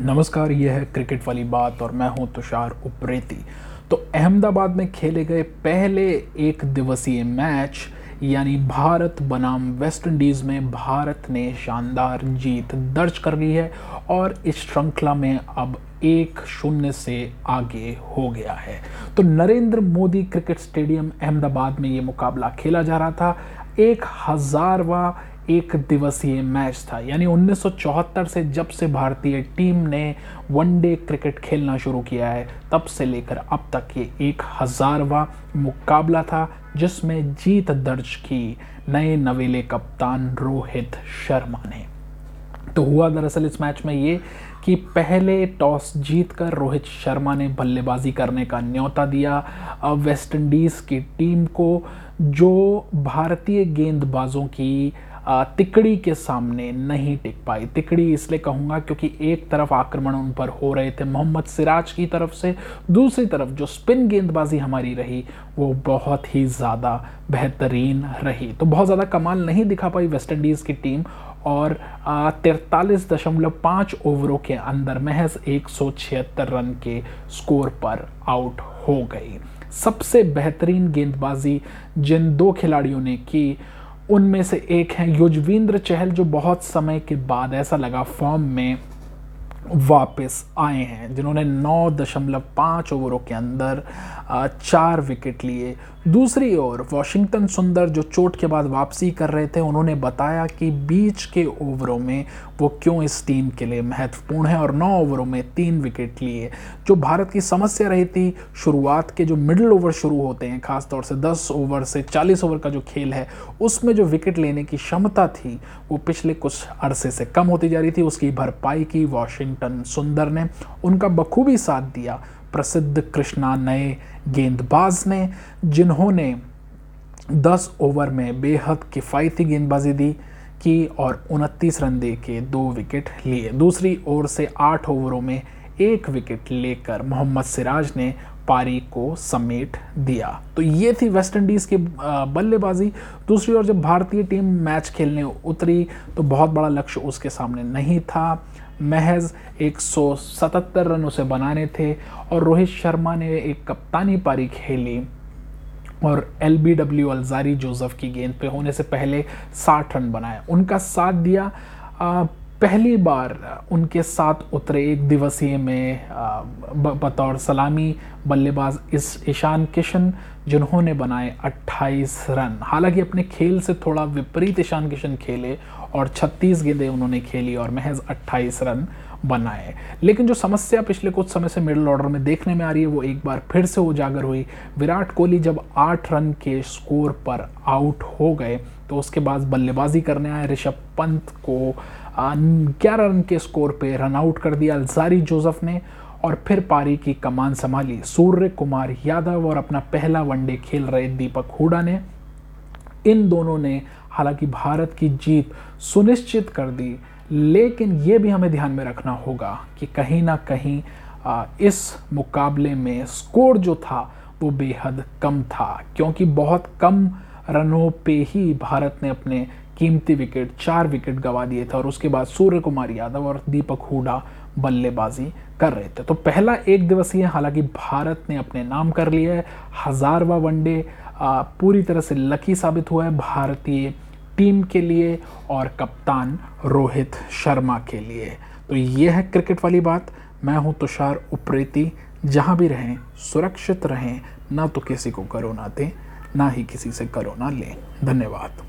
नमस्कार यह है क्रिकेट वाली बात और मैं हूँ तुषार उप्रेती। तो अहमदाबाद में खेले गए पहले एक दिवसीय मैच, यानी भारत बनाम वेस्ट इंडीज़ में भारत ने शानदार जीत दर्ज कर ली है और इस श्रृंखला में अब एक शून्य से आगे हो गया है। तो नरेंद्र मोदी क्रिकेट स्टेडियम अहमदाबाद में ये मुकाबला खेला जा रहा था। एक हज़ारवा एक दिवसीय मैच था। यानी 1974 से जब से भारतीय टीम ने वनडे क्रिकेट खेलना शुरू किया है, तब से लेकर अब तक ये एक हज़ारवा मुकाबला था, जिसमें जीत दर्ज की नए नवेले कप्तान रोहित शर्मा ने। तो हुआ दरअसल इस मैच में ये कि पहले टॉस जीतकर रोहित शर्मा ने बल्लेबाजी करने का न्योता दिया। इंडीज़ की टीम को जो भारतीय गेंदबाजों की तिकड़ी के सामने नहीं टिक पाई। तिकड़ी इसलिए कहूँगा क्योंकि एक तरफ़ आक्रमण उन पर हो रहे थे मोहम्मद सिराज की तरफ़ से, दूसरी तरफ़ जो स्पिन गेंदबाजी हमारी रही, वो बहुत ही ज़्यादा बेहतरीन रही। तो बहुत ज़्यादा कमाल नहीं दिखा पाई वेस्ट इंडीज़ की टीम और तिरतालीस दशमलव पाँच ओवरों के अंदर महज एक सौ छिहत्तर रन के स्कोर पर आउट हो गई। सबसे बेहतरीन गेंदबाजी जिन दो खिलाड़ियों ने की उनमें से एक हैं। युजवेंद्र चहल जो बहुत समय के बाद ऐसा लगा फॉर्म में वापस आए हैं, जिन्होंने नौ दशमलव पाँच ओवरों के अंदर चार विकेट लिए। दूसरी ओर, वॉशिंगटन सुंदर जो चोट के बाद वापसी कर रहे थे, उन्होंने बताया कि बीच के ओवरों में वो क्यों इस टीम के लिए महत्वपूर्ण है और नौ ओवरों में तीन विकेट लिए। जो भारत की समस्या रही थी, शुरुआत के जो मिडिल ओवर शुरू होते हैं, खासतौर से 10 ओवर से 40 ओवर का जो खेल है, उसमें जो विकेट लेने की क्षमता थी, वो पिछले कुछ अरसे से कम होती जा रही थी। उसकी भरपाई की वॉशिंगटन सुंदर ने उनका बखूबी साथ दिया। प्रसिद्ध कृष्णा नए गेंदबाज ने, जिन्होंने 10 ओवर में बेहद किफ़ायती गेंदबाजी दी की और उनतीस रन दे के दो विकेट लिए। दूसरी ओर से आठ ओवरों में एक विकेट लेकर मोहम्मद सिराज ने पारी को समेट दिया। तो ये थी वेस्ट इंडीज़ की बल्लेबाजी। दूसरी ओर जब भारतीय टीम मैच खेलने उतरी तो बहुत बड़ा लक्ष्य उसके सामने नहीं था। महज 177 रन उसे बनाने थे और रोहित शर्मा ने एक कप्तानी पारी खेली। और L B W Alzarri Joseph की गेंद पे होने से पहले 60 रन बनाए। उनका साथ दिया पहली बार उनके साथ उतरे एक दिवसीय में बतौर सलामी बल्लेबाज इस ईशान किशन, जिन्होंने बनाए 28 रन। हालाँकि अपने खेल से थोड़ा विपरीत ईशान किशन खेले और 36 गेंदें उन्होंने खेली और महज 28 रन। बनाए लेकिन जो समस्या पिछले कुछ समय से मिडिल ऑर्डर में देखने में आ रही है, वो एक बार फिर से उजागर हुई। विराट कोहली जब आठ रन के स्कोर पर आउट हो गए तो उसके बाद बल्लेबाजी करने आए। ऋषभ पंत को ग्यारह रन के स्कोर पे रन आउट कर दिया अलजारी जोसेफ ने और फिर पारी की कमान संभाली। सूर्य कुमार यादव और अपना पहला वनडे खेल रहे दीपक हुडा ने। इन दोनों ने हालाँकि भारत की जीत सुनिश्चित कर दी। लेकिन ये भी हमें ध्यान में रखना होगा कि कहीं ना कहीं इस मुकाबले में स्कोर जो था वो बेहद कम था, क्योंकि बहुत कम रनों पे ही भारत ने अपने कीमती विकेट, चार विकेट गवा दिए थे और उसके बाद सूर्य कुमार यादव और दीपक हुडा बल्लेबाजी कर रहे थे। तो पहला एक दिवसीय हालाँकि भारत ने अपने नाम कर लिया है। हज़ारवा वनडे पूरी तरह से लकी साबित हुआ है। भारतीय टीम के लिए और कप्तान रोहित शर्मा के लिए। तो ये है क्रिकेट वाली बात। मैं हूँ तुषार उप्रेती। जहाँ भी रहें, सुरक्षित रहें, ना तो किसी को करोना दें, ना ही किसी से करोना लें। धन्यवाद।